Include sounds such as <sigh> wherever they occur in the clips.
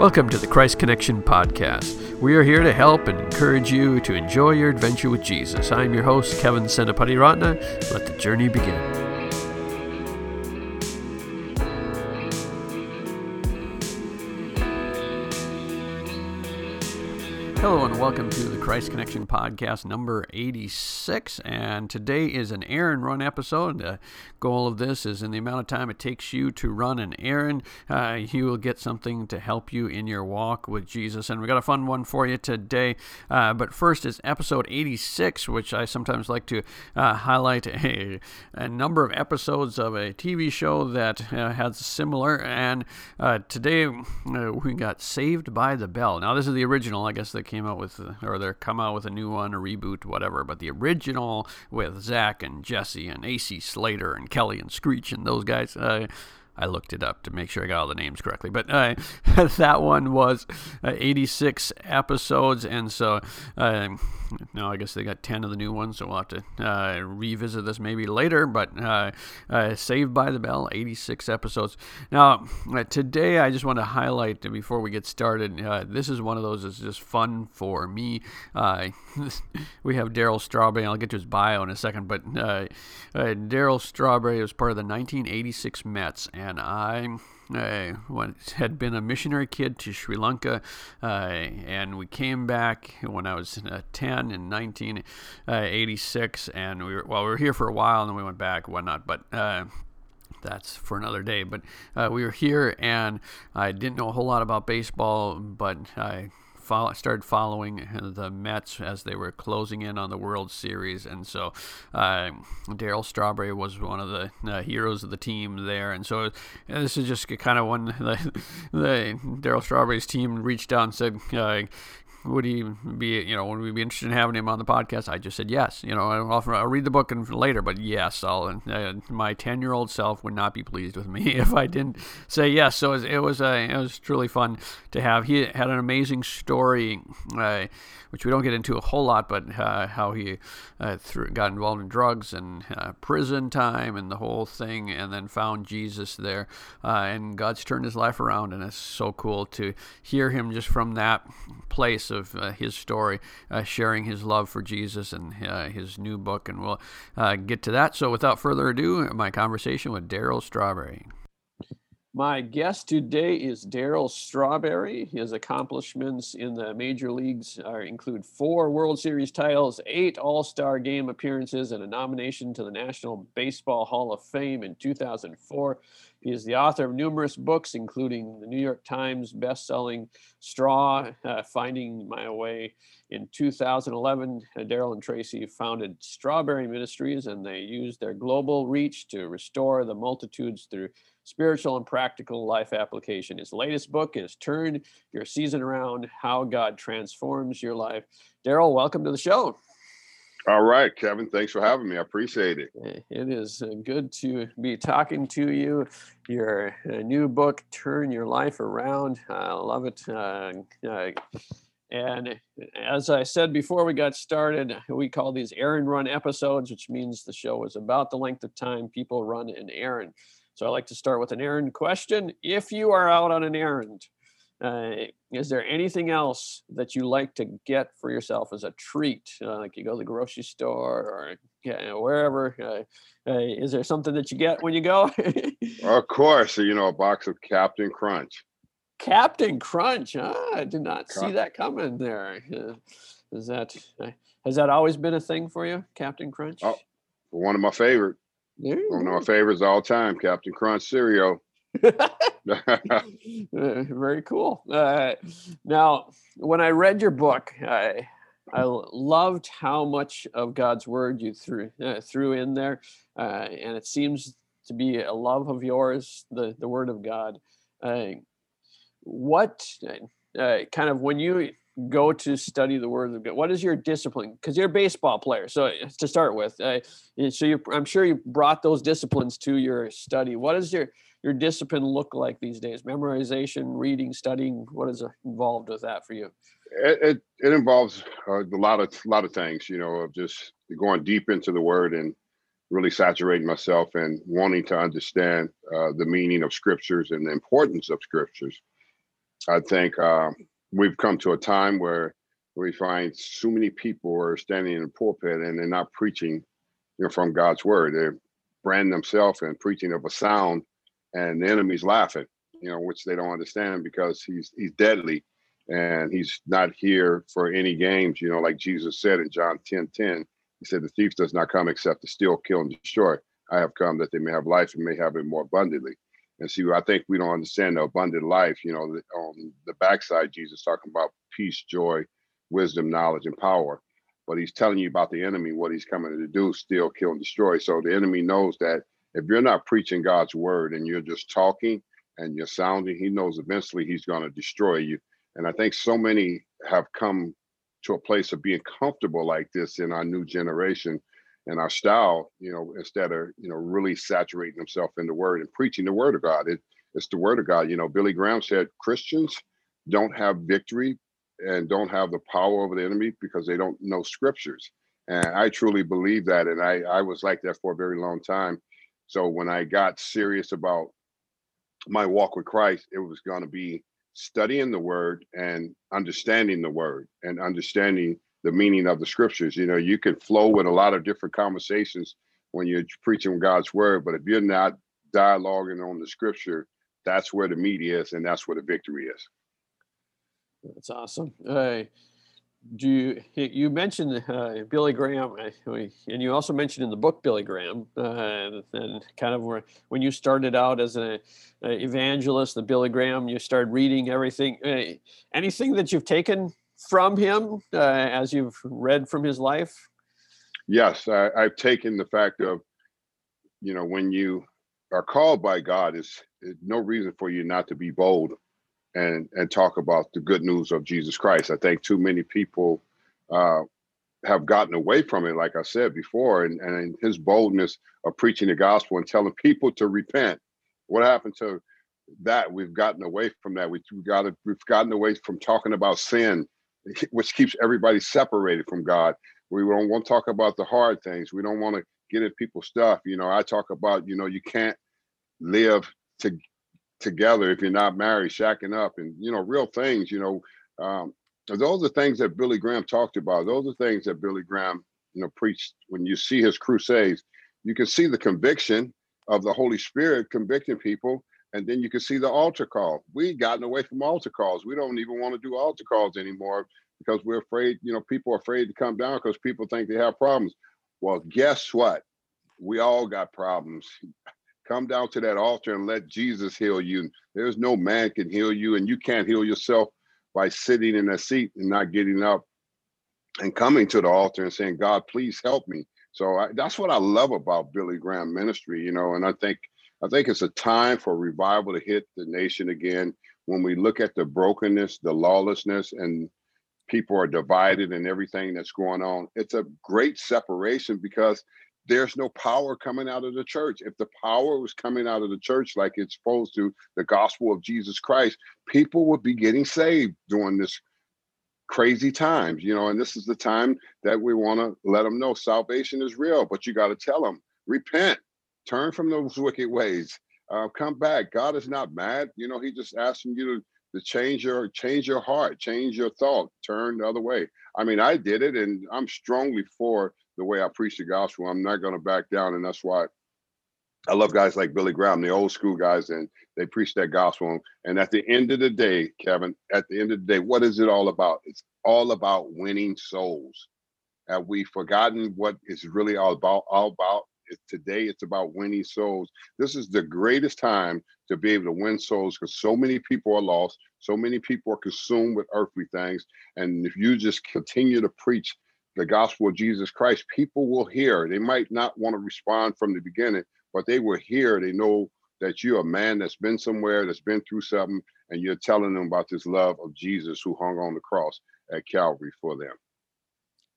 Welcome to the Christ Connection Podcast. We are here to help and encourage you to enjoy your adventure with Jesus. I'm your host, Kevin Senapatiratne. Let the journey begin. Christ Connection podcast number 86. And today is an errand run episode. The goal of this is in the amount of time it takes you to run an errand, uh, you will get something to help you in your walk with Jesus. And we got a fun one for you today. Uh, but first is episode 86, which I sometimes like to uh, highlight <laughs> a, a, number of episodes of a TV show that uh, has similar. And uh, today uh, we got Saved by the Bell. Now, this is the original, I guess, that came out with, or they're come out with a new one, a reboot, whatever. But the original with Zach and Jessie and AC Slater and Kelly and Screech and those guys. Uh, I looked it up to make sure I got all the names correctly. But uh, <laughs> that one was uh, 86 episodes, and so uh, now I guess they got 10 of the new ones, so we'll have to uh, revisit this maybe later. But uh, uh, Saved by the Bell, 86 episodes. Now, today I just want to highlight before we get started. this is one of those that's just fun for me. <laughs> we have Darryl Strawberry. I'll get to his bio in a second, but Darryl Strawberry was part of the 1986 Mets and I uh, had been a missionary kid to Sri Lanka, uh, and we came back when I was uh, 10 in 1986, uh, and we were well, we were here for a while, and then we went back, whatnot, but uh, that's for another day. But uh, we were here, and I didn't know a whole lot about baseball, but I follow, started following the Mets as they were closing in on the World Series, and so uh, Darryl Strawberry was one of the uh, heroes of the team there, and so this is just kind of when the, <laughs> the Darryl Strawberry's team reached out and said, uh, would he be, you know, would we be interested in having him on the podcast? I just said yes. You know, I'll, I'll read the book and later, but yes, I'll. Uh, my ten-year-old self would not be pleased with me <laughs> if I didn't say yes. So it was, it was, uh, it was truly fun to have. He had an amazing story. Uh, which we don't get into a whole lot, but uh, how he uh, got involved in drugs and uh, prison time and the whole thing, and then found Jesus there. And God's turned his life around, and it's so cool to hear him just from that place of uh, his story, uh, sharing his love for Jesus and his new book. And we'll get to that. So without further ado, my conversation with Darryl Strawberry. My guest today is Darryl Strawberry. His accomplishments in the major leagues are, include four World Series titles, eight All Star game appearances, and a nomination to the National Baseball Hall of Fame in 2004. He is the author of numerous books, including the New York Times best-selling "Straw: uh, Finding My Way." In 2011, uh, Darryl and Tracy founded Strawberry Ministries, and they used their global reach to restore the multitudes through spiritual and practical life application. His latest book is Turn Your Season Around How God Transforms Your Life. Darryl, welcome to the show. All right, Kevin. Thanks for having me. I appreciate it. It is uh, good to be talking to you. Your uh, new book, Turn Your Life Around. I love it. Uh, uh, and as I said before we got started, we call these errand run episodes, which means the show is about the length of time people run an errand. So I like to start with an errand question. If you are out on an errand, uh, is there anything else that you like to get for yourself as a treat? Uh, like you go to the grocery store or you know, wherever. Uh, uh is there something that you get when you go? <laughs> of course, you know, a box of Cap'n Crunch. Cap'n Crunch. Ah, I did not see that coming there. Uh, is that uh, has that always been a thing for you, Cap'n Crunch? Oh, one of my favorite. One of my favorites all time, Cap'n Crunch cereal. <laughs> Very cool. Uh, now, when I read your book, I I loved how much of God's word you threw uh, threw in there, uh, and it seems to be a love of yours, the the Word of God. Uh, what uh, kind of when you go to study the word of God? What is your discipline? Because you're a baseball player. So uh, to start with, so you, I'm sure you brought those disciplines to your study. What is your your discipline look like these days? Memorization, reading, studying. What is involved with that for you? It it, it involves uh, a lot of a lot of things. You know, of just going deep into the word and really saturating myself and wanting to understand uh, the meaning of scriptures and the importance of scriptures I think uh, we've come to a time where we find so many people are standing in the pulpit and they're not preaching, you know, from God's word. They're branding themselves and preaching of a sound, and the enemy's laughing, you know, which they don't understand because he's he's deadly, and he's not here for any games. You know, like Jesus said in John 10, 10, he said, "The thief does not come except to steal, kill, and destroy. I have come that they may have life and may have it more abundantly." And see, I think we don't understand the abundant life. You know, on the backside, Jesus talking about peace, joy, wisdom, knowledge, and power. But he's telling you about the enemy, what he's coming to do, steal, kill, and destroy. So the enemy knows that if you're not preaching God's word and you're just talking and you're sounding, he knows eventually he's going to destroy you. And I think so many have come to a place of being comfortable like this in our new generation and our style, you know, instead of, you know, really saturating themselves in the word and preaching the word of God. It, it's the word of God. You know, Billy Graham said Christians don't have victory and don't have the power over the enemy because they don't know scriptures. And I truly believe that. And I, I was like that for a very long time. So when I got serious about my walk with Christ, it was going to be studying the word and understanding the word and understanding the meaning of the scriptures. You know, you can flow with a lot of different conversations when you're preaching God's word, but if you're not dialoguing on the scripture, that's where the meat is and that's where the victory is. That's awesome. Uh, do you you mentioned uh, Billy Graham, uh, and you also mentioned in the book Billy Graham, uh, and kind of where, when you started out as an evangelist, the Billy Graham, you started reading everything. Uh, anything that you've taken from him uh, as you've read from his life? Yes, I, I've taken the fact of, you know, when you are called by God, is no reason for you not to be bold and and talk about the good news of Jesus Christ. I think too many people uh, have gotten away from it, like I said before, and, and his boldness of preaching the gospel and telling people to repent. What happened to that? We've gotten away from that. We, have got we've gotten away from talking about sin, <laughs> which keeps everybody separated from God. We don't want to talk about the hard things. We don't want to get in people's stuff. You know, I talk about, you know, you can't live to together if you're not married, shacking up, and you know, real things. You know, um, those are things that Billy Graham talked about. Those are things that Billy Graham, you know, preached. When you see his crusades, you can see the conviction of the Holy Spirit convicting people, and then you can see the altar call. We've gotten away from altar calls. We don't even want to do altar calls anymore because we're afraid. You know, people are afraid to come down because people think they have problems. Well, guess what? We all got problems. Come down to that altar and let Jesus heal you. There's no man can heal you, and you can't heal yourself by sitting in a seat and not getting up and coming to the altar and saying, God, please help me. So I, that's what I love about Billy Graham ministry, you know, and I think I think it's a time for revival to hit the nation again. When we look at the brokenness, the lawlessness, and people are divided and everything that's going on, it's a great separation because there's no power coming out of the church. If the power was coming out of the church like it's supposed to, the gospel of Jesus Christ, people would be getting saved during this crazy times, you know. And this is the time that we want to let them know salvation is real, but you got to tell them, repent, turn from those wicked ways, uh, come back. God is not mad, you know. He just asking you to to change your change your heart, change your thought, turn the other way. I mean, I did it, and I'm strongly for the way I preach the gospel. I'm not going to back down, and that's why I love guys like Billy Graham, the old school guys, and they preach that gospel. And at the end of the day, Kevin, at the end of the day, what is it all about? It's all about winning souls. Have we forgotten what it's really all about? All about today, it's about winning souls. This is the greatest time to be able to win souls because so many people are lost. So many people are consumed with earthly things. And if you just continue to preach the gospel of Jesus Christ, people will hear. They might not want to respond from the beginning, but they will hear. They know that you're a man that's been somewhere, that's been through something, and you're telling them about this love of Jesus who hung on the cross at Calvary for them.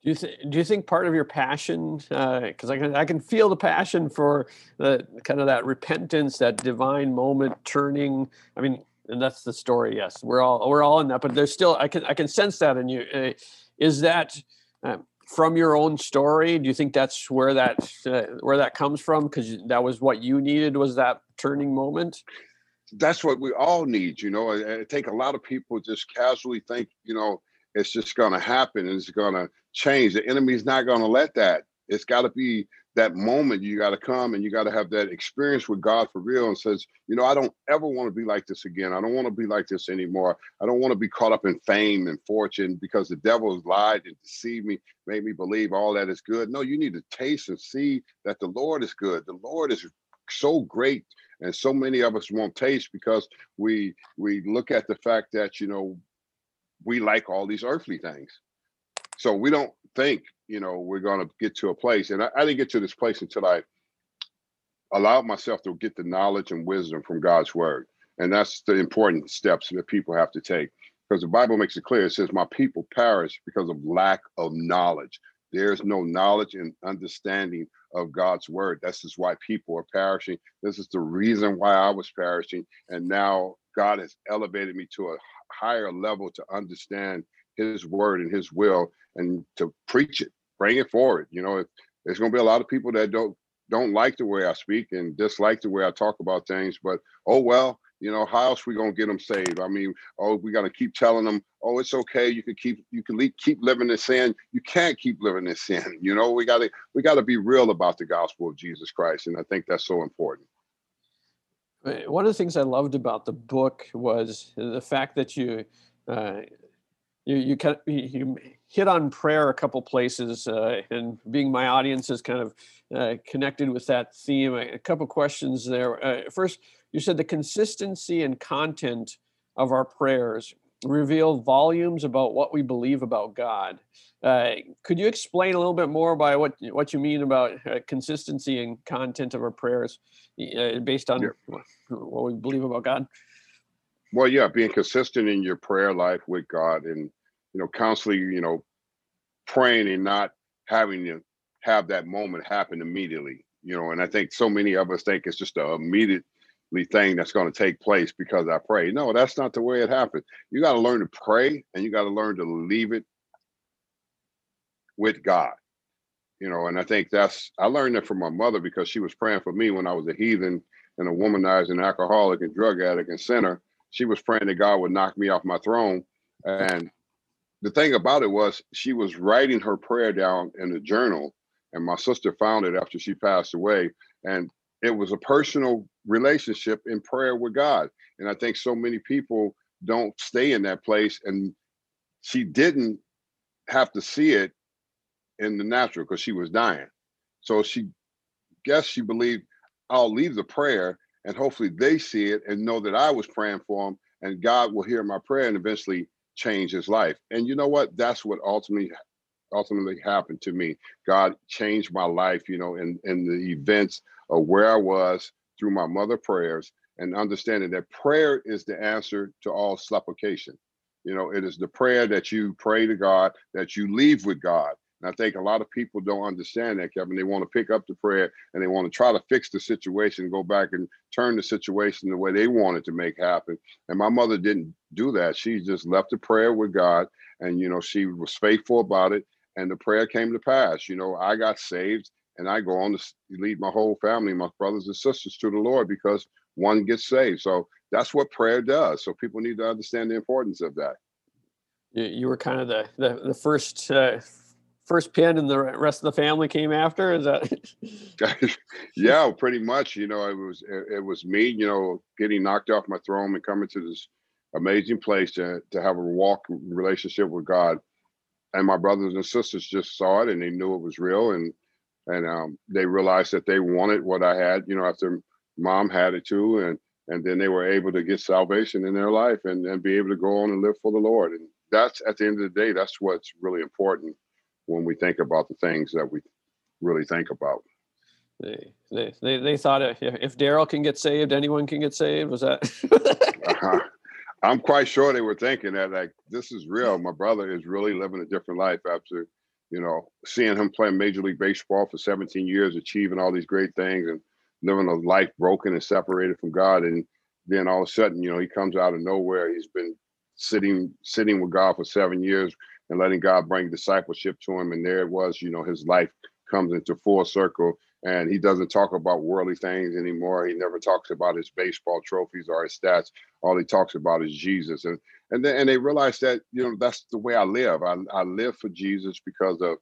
Do you, th- do you think part of your passion, because uh, I, can, I can feel the passion for the kind of that repentance, that divine moment turning? I mean, and that's the story. Yes, we're all we're all in that, but there's still I can I can sense that in you. Uh, is that uh, from your own story? Do you think that's where that uh, where that comes from? Because that was what you needed was that turning moment. that's what we all need, you know. I, I think a lot of people just casually think, you know, it's just going to happen and it's going to change. The enemy's not going to let that. It's got to be that moment you got to come and you got to have that experience with God for real and says, you know, I don't ever want to be like this again. I don't want to be like this anymore. I don't want to be caught up in fame and fortune because the devil has lied and deceived me, made me believe all that is good. No, you need to taste and see that the Lord is good. The Lord is so great. And so many of us won't taste because we we look at the fact that, you know, we like all these earthly things. So we don't think, you know, we're going to get to a place. And I, I didn't get to this place until I allowed myself to get the knowledge and wisdom from God's word. And that's the important steps that people have to take. Because the Bible makes it clear. It says, My people perish because of lack of knowledge. There's no knowledge and understanding of God's word. This is why people are perishing. This is the reason why I was perishing. And now God has elevated me to a higher level to understand his word and his will and to preach it, bring it forward. You know, there's going to be a lot of people that don't don't like the way I speak and dislike the way I talk about things, but oh well, you know, how else we gonna get them saved? I mean, oh, we gotta keep telling them, oh, it's okay. You can keep you can keep living in sin. You can't keep living in sin. <laughs> You know, we gotta we gotta be real about the gospel of Jesus Christ, and I think that's so important. One of the things I loved about the book was the fact that you uh, you you, you hit on prayer a couple places, uh, and being my audience is kind of uh, connected with that theme. A, couple questions there. Uh, first, you said the consistency and content of our prayers reveal volumes about what we believe about God. Uh, could you explain a little bit more by what what you mean about uh, consistency and content of our prayers, uh, based on what we believe about God? Well, yeah, being consistent in your prayer life with God and, you know, constantly, you know, praying and not having to have that moment happen immediately, you know, and I think so many of us think it's just a immediately thing that's going to take place because I pray. No, that's not the way it happens. You got to learn to pray and you got to learn to leave it with God. You know, and I think that's I learned that from my mother because she was praying for me when I was a heathen and a womanizing alcoholic and drug addict and sinner she was praying that God would knock me off my throne. And the thing about it was she was writing her prayer down in a journal, and my sister found it after she passed away. And it was a personal relationship in prayer with God. And I think so many people don't stay in that place. And she didn't have to see it in the natural because she was dying. So she guess she believed I'll leave the prayer and hopefully they see it and know that I was praying for him and God will hear my prayer and eventually change his life. And you know what? That's what ultimately ultimately happened to me. God changed my life, you know, in in the events of where I was through my mother prayers and understanding that prayer is the answer to all supplication. You know, it is the prayer that you pray to God, that you leave with God. And I think a lot of people don't understand that, Kevin. They want to pick up the prayer and they want to try to fix the situation, go back and turn the situation the way they wanted to make happen. And my mother didn't do that. She just left the prayer with God and, you know, she was faithful about it. And the prayer came to pass. You know, I got saved and I go on to lead my whole family, my brothers and sisters to the Lord because one gets saved. So that's what prayer does. So people need to understand the importance of that. You, were kind of the the, the first uh, first pin and the rest of the family came after? Is that <laughs> yeah pretty much you know it was it, it, was me you know getting knocked off my throne and coming to this amazing place to, to have a walk relationship with god. And my brothers and sisters just saw it and they knew it was real and and um, they realized that they wanted what i had you know after mom had it too and and then they were able to get salvation in their life and, and be able to go on and live for the lord. And that's at the end of the day that's what's really important when we think about the things that we really think about. They they they, they thought if, if Darryl can get saved, anyone can get saved. Was that? uh-huh. <laughs> I'm quite sure they were thinking that like this is real. My brother is really living a different life after, you know, seeing him play Major League Baseball for 17 years, achieving all these great things, and living a life broken and separated from God. And then all of a sudden, you know, he comes out of nowhere. He's been sitting sitting with God for seven years, and letting God bring discipleship to him. And there it was, you know, his life comes into full circle and he doesn't talk about worldly things anymore. He never talks about his baseball trophies or his stats. All he talks about is Jesus, and and then and they realize that you know that's the way I live. I I live for Jesus because of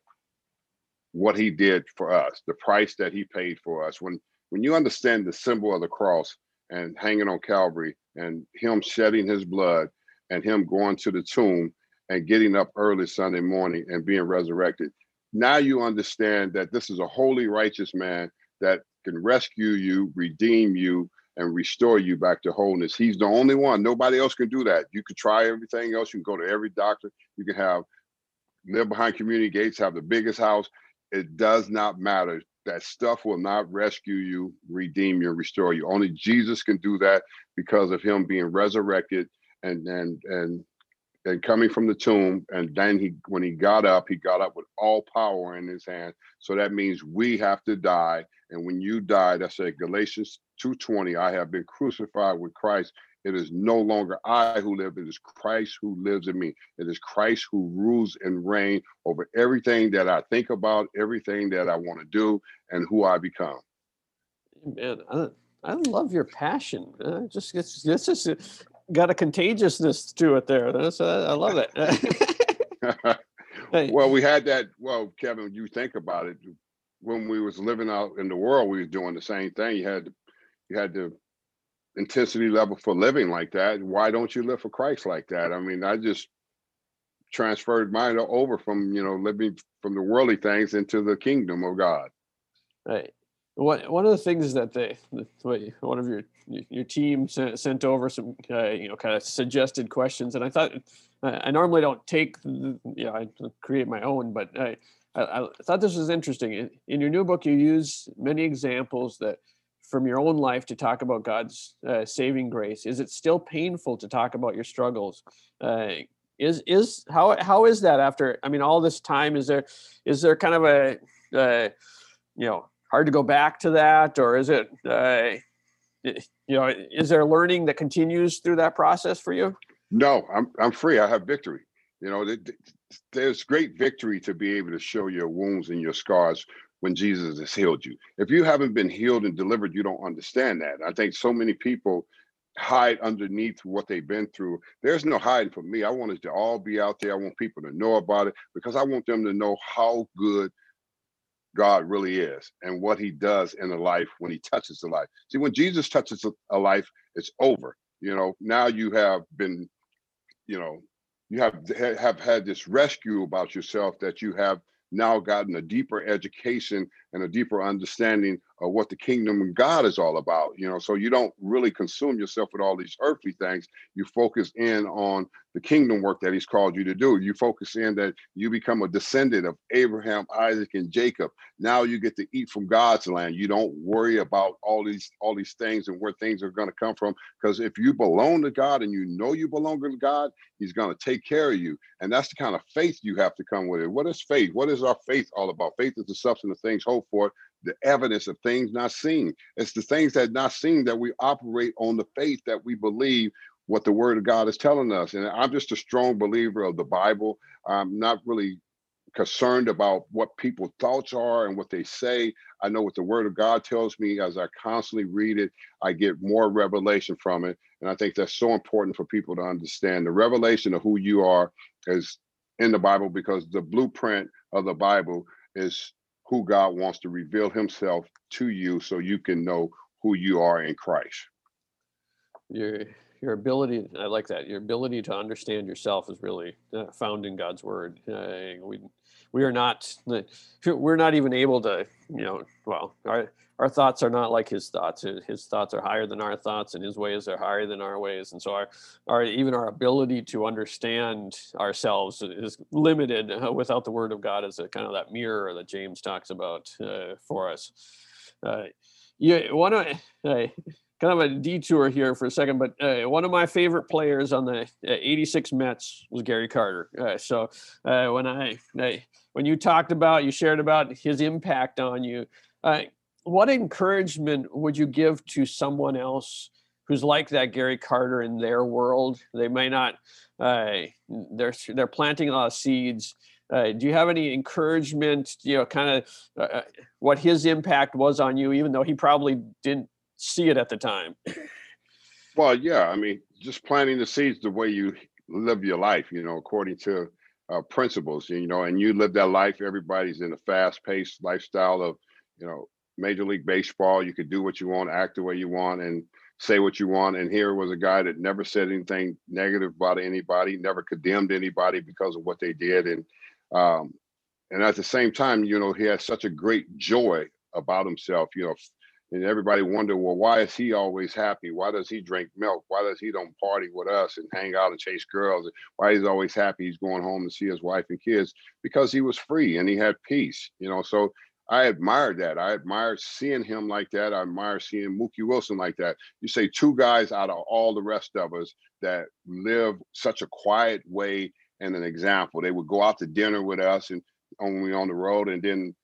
what he did for us, the price that he paid for us. When when you understand the symbol of the cross and hanging on Calvary and him shedding his blood and him going to the tomb and getting up early Sunday morning and being resurrected, now you understand that this is a holy, righteous man that can rescue you, redeem you, and restore you back to wholeness. He's the only one. Nobody else can do that. You could try everything else. You can go to every doctor. You can have live behind community gates, have the biggest house. It does not matter. That stuff will not rescue you, redeem you, restore you. Only Jesus can do that because of him being resurrected and and and and coming from the tomb and then he when he got up he got up with all power in his hand. So that means we have to die. And when you die that's like galatians 2.20 i have been crucified with christ. It is no longer i who live it is christ who lives in me. It is christ who rules and reigns over everything that i think about everything that i want to do and who i become. Man I, I love your passion. Uh, just it's, it's just got a contagiousness to it there. I love it. <laughs> <laughs> well, we had that. Well, Kevin, you think about it. When we was living out in the world, we was doing the same thing. You had, you had the intensity level for living like that. Why don't you live for Christ like that? I mean, I just transferred mine over from you know living from the worldly things into the kingdom of God. Right. One one of the things that they one of your your team sent, over some uh, you know kind of suggested questions, and I thought I normally don't take you know I create my own, but I, I, thought this was interesting. In, in, your new book, you use many examples that from your own life to talk about God's uh, saving grace. Is it still painful to talk about your struggles? Uh, is is how how is that after? I mean, all this time is there is there kind of a uh, you know hard to go back to that, or is it, uh, you know, is there learning that continues through that process for you? No, I'm I'm free. I have victory. You know, there's great victory to be able to show your wounds and your scars when Jesus has healed you. If you haven't been healed and delivered, you don't understand that. I think so many people hide underneath what they've been through. There's no hiding for me. I want it to all be out there. I want people to know about it because I want them to know how good God really is and what he does in a life when he touches the life. See, when Jesus touches a life, it's over. You know, now you have been, you know, you have have had this rescue about yourself that you have now gotten a deeper education and a deeper understanding of what the kingdom of God is all about. You know, so you don't really consume yourself with all these earthly things. You focus in on the kingdom work that He's called you to do. You focus in that you become a descendant of Abraham, Isaac, and Jacob. Now you get to eat from God's land. You don't worry about all these all these things and where things are going to come from. Because if you belong to God and you know you belong to God, He's going to take care of you. And that's the kind of faith you have to come with it. What is faith? What is our faith all about? Faith is the substance of things hoped for, the evidence of things not seen. It's the things that not seen that we operate on the faith that we believe what the word of God is telling us. And I'm just a strong believer of the Bible. I'm not really concerned about what people's thoughts are and what they say. I know what the word of God tells me as I constantly read it, I get more revelation from it. And I think that's so important for people to understand. The revelation of who you are is in the Bible because the blueprint of the Bible is who God wants to reveal himself to you so you can know who you are in Christ. Your your ability, I like that. Your ability to understand yourself is really uh, found in God's word. Uh, we we are not we're not even able to you know well our our thoughts are not like his thoughts. His thoughts are higher than our thoughts and his ways are higher than our ways. And so our our even our ability to understand ourselves is limited uh, without the word of god as a kind of that mirror that james talks about uh, for us. Uh, you want to uh, kind of a detour here for a second, but uh, one of my favorite players on the uh, 86 Mets was Gary Carter. Uh, so uh, when I, I, when you talked about, you shared about his impact on you, uh, what encouragement would you give to someone else who's like that Gary Carter in their world? They may not, uh, they're, they're planting a lot of seeds. uh, do you have any encouragement? You know, kind of uh, uh, what his impact was on you, even though he probably didn't see it at the time. <laughs> Well, yeah, I mean, just planting the seeds the way you live your life, you know, according to uh, principles, you know, and you live that life. Everybody's in a fast-paced lifestyle of, you know, Major League Baseball. You could do what you want, act the way you want, and say what you want. And here was a guy that never said anything negative about anybody, never condemned anybody because of what they did, and um, and at the same time, you know, he had such a great joy about himself. You know, and everybody wonder, well, why is he always happy? Why does he drink milk? Why does he don't party with us and hang out and chase girls? Why he's always happy? He's going home to see his wife and kids because he was free and he had peace. You know, so I admired that. I admired seeing him like that. I admire seeing Mookie Wilson like that. You say two guys out of all the rest of us that live such a quiet way and an example. They would go out to dinner with us and only on the road, and then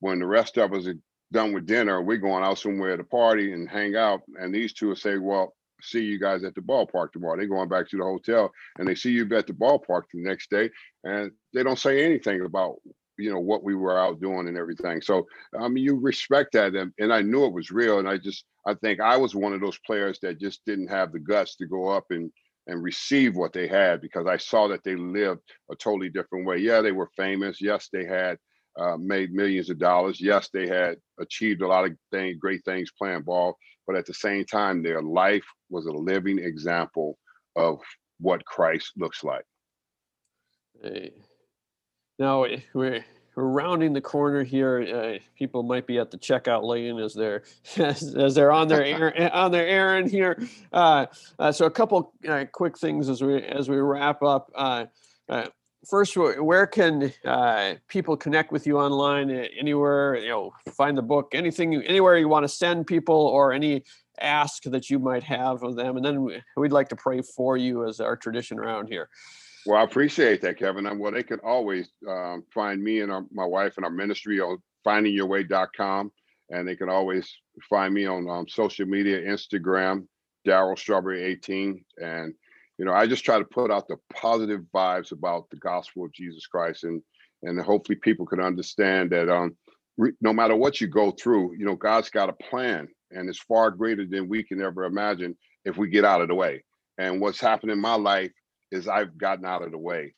when the rest of us done with dinner, we're going out somewhere to party and hang out. And these two will say, Well, see you guys at the ballpark tomorrow. They're going back to the hotel and they see you at the ballpark the next day and they don't say anything about you know what we were out doing and everything so i mean you respect that and, and i knew it was real and i just i think i was one of those players that just didn't have the guts to go up and and receive what they had because i saw that they lived a totally different way yeah they were famous yes they had uh, made millions of dollars. Yes, they had achieved a lot of things, great things playing ball, but at the same time, their life was a living example of what Christ looks like. Hey. Now we're we're rounding the corner here. Uh, people might be at the checkout lane as they're <laughs> as, as they're on their <laughs> errand, on their errand here. Uh, uh, so a couple uh, quick things as we as we wrap up. First, where can uh, people connect with you online? Anywhere, you know, find the book, anything, anywhere you want to send people, or any ask that you might have of them, and then we'd like to pray for you as our tradition around here. Well, I appreciate that, Kevin. Well, they can always um, find me and our, my wife and our ministry on findingyourway.com, and they can always find me on um, social media, Instagram, Darryl Strawberry 18, and you know, I just try to put out the positive vibes about the gospel of Jesus Christ, and and hopefully people can understand that um, re- no matter what you go through, you know, God's got a plan, and it's far greater than we can ever imagine if we get out of the way. And what's happened in my life is I've gotten out of the way,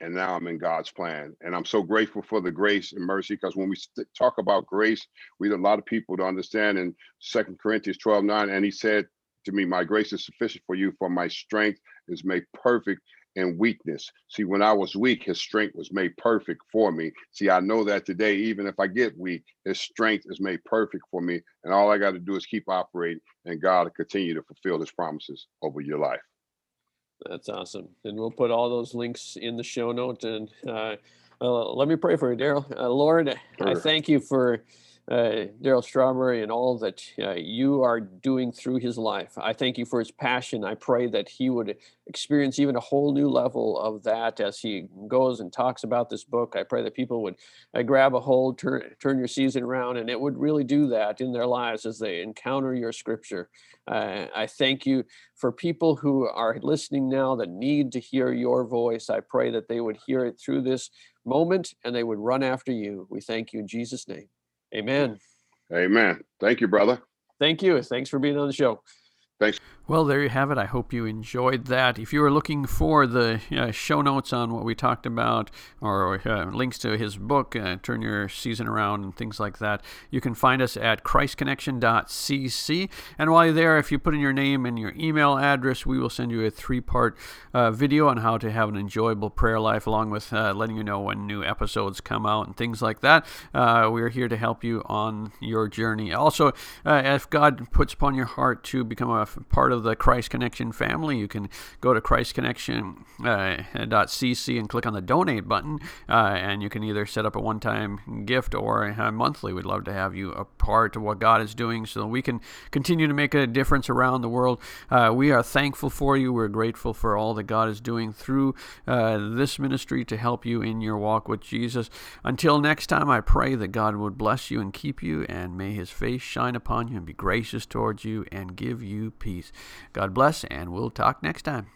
and now I'm in God's plan, and I'm so grateful for the grace and mercy. Because when we st- talk about grace, we need a lot of people to understand in Second Corinthians 12, 9, and He said to me, My grace is sufficient for you, for my strength is made perfect in weakness. See, when I was weak, his strength was made perfect for me. See, I know that today, even if I get weak, his strength is made perfect for me. And all I got to do is keep operating, and God will continue to fulfill his promises over your life. That's awesome. And we'll put all those links in the show note. And uh, uh, let me pray for you, Darryl. Uh, Lord, sure. I thank you for uh, Darryl Strawberry and all that uh, you are doing through his life. I thank you for his passion. I pray that he would experience even a whole new level of that as he goes and talks about this book. I pray that people would uh, grab a hold, turn, turn your season around, and it would really do that in their lives as they encounter your scripture. Uh, I thank you for people who are listening now that need to hear your voice. I pray that they would hear it through this moment and they would run after you. We thank you in Jesus' name. Amen. Amen. Thank you, brother. Thank you. Thanks for being on the show. Thanks. Well, there you have it. I hope you enjoyed that. If you are looking for the uh, show notes on what we talked about or uh, links to his book, uh, Turn Your Season Around, and things like that, you can find us at ChristConnection.cc. And while you're there, if you put in your name and your email address, we will send you a three part uh, video on how to have an enjoyable prayer life, along with uh, letting you know when new episodes come out and things like that. Uh, we're here to help you on your journey. Also, if God puts upon your heart to become a part of the Christ Connection family, you can go to christconnection.cc uh, and click on the donate button, uh, and you can either set up a one time gift or monthly. We'd love to have you a part of what God is doing so we can continue to make a difference around the world. Uh, we are thankful for you. We're grateful for all that God is doing through this ministry to help you in your walk with Jesus. Until next time, I pray that God would bless you and keep you, and may his face shine upon you and be gracious towards you and give you peace. God bless, and we'll talk next time.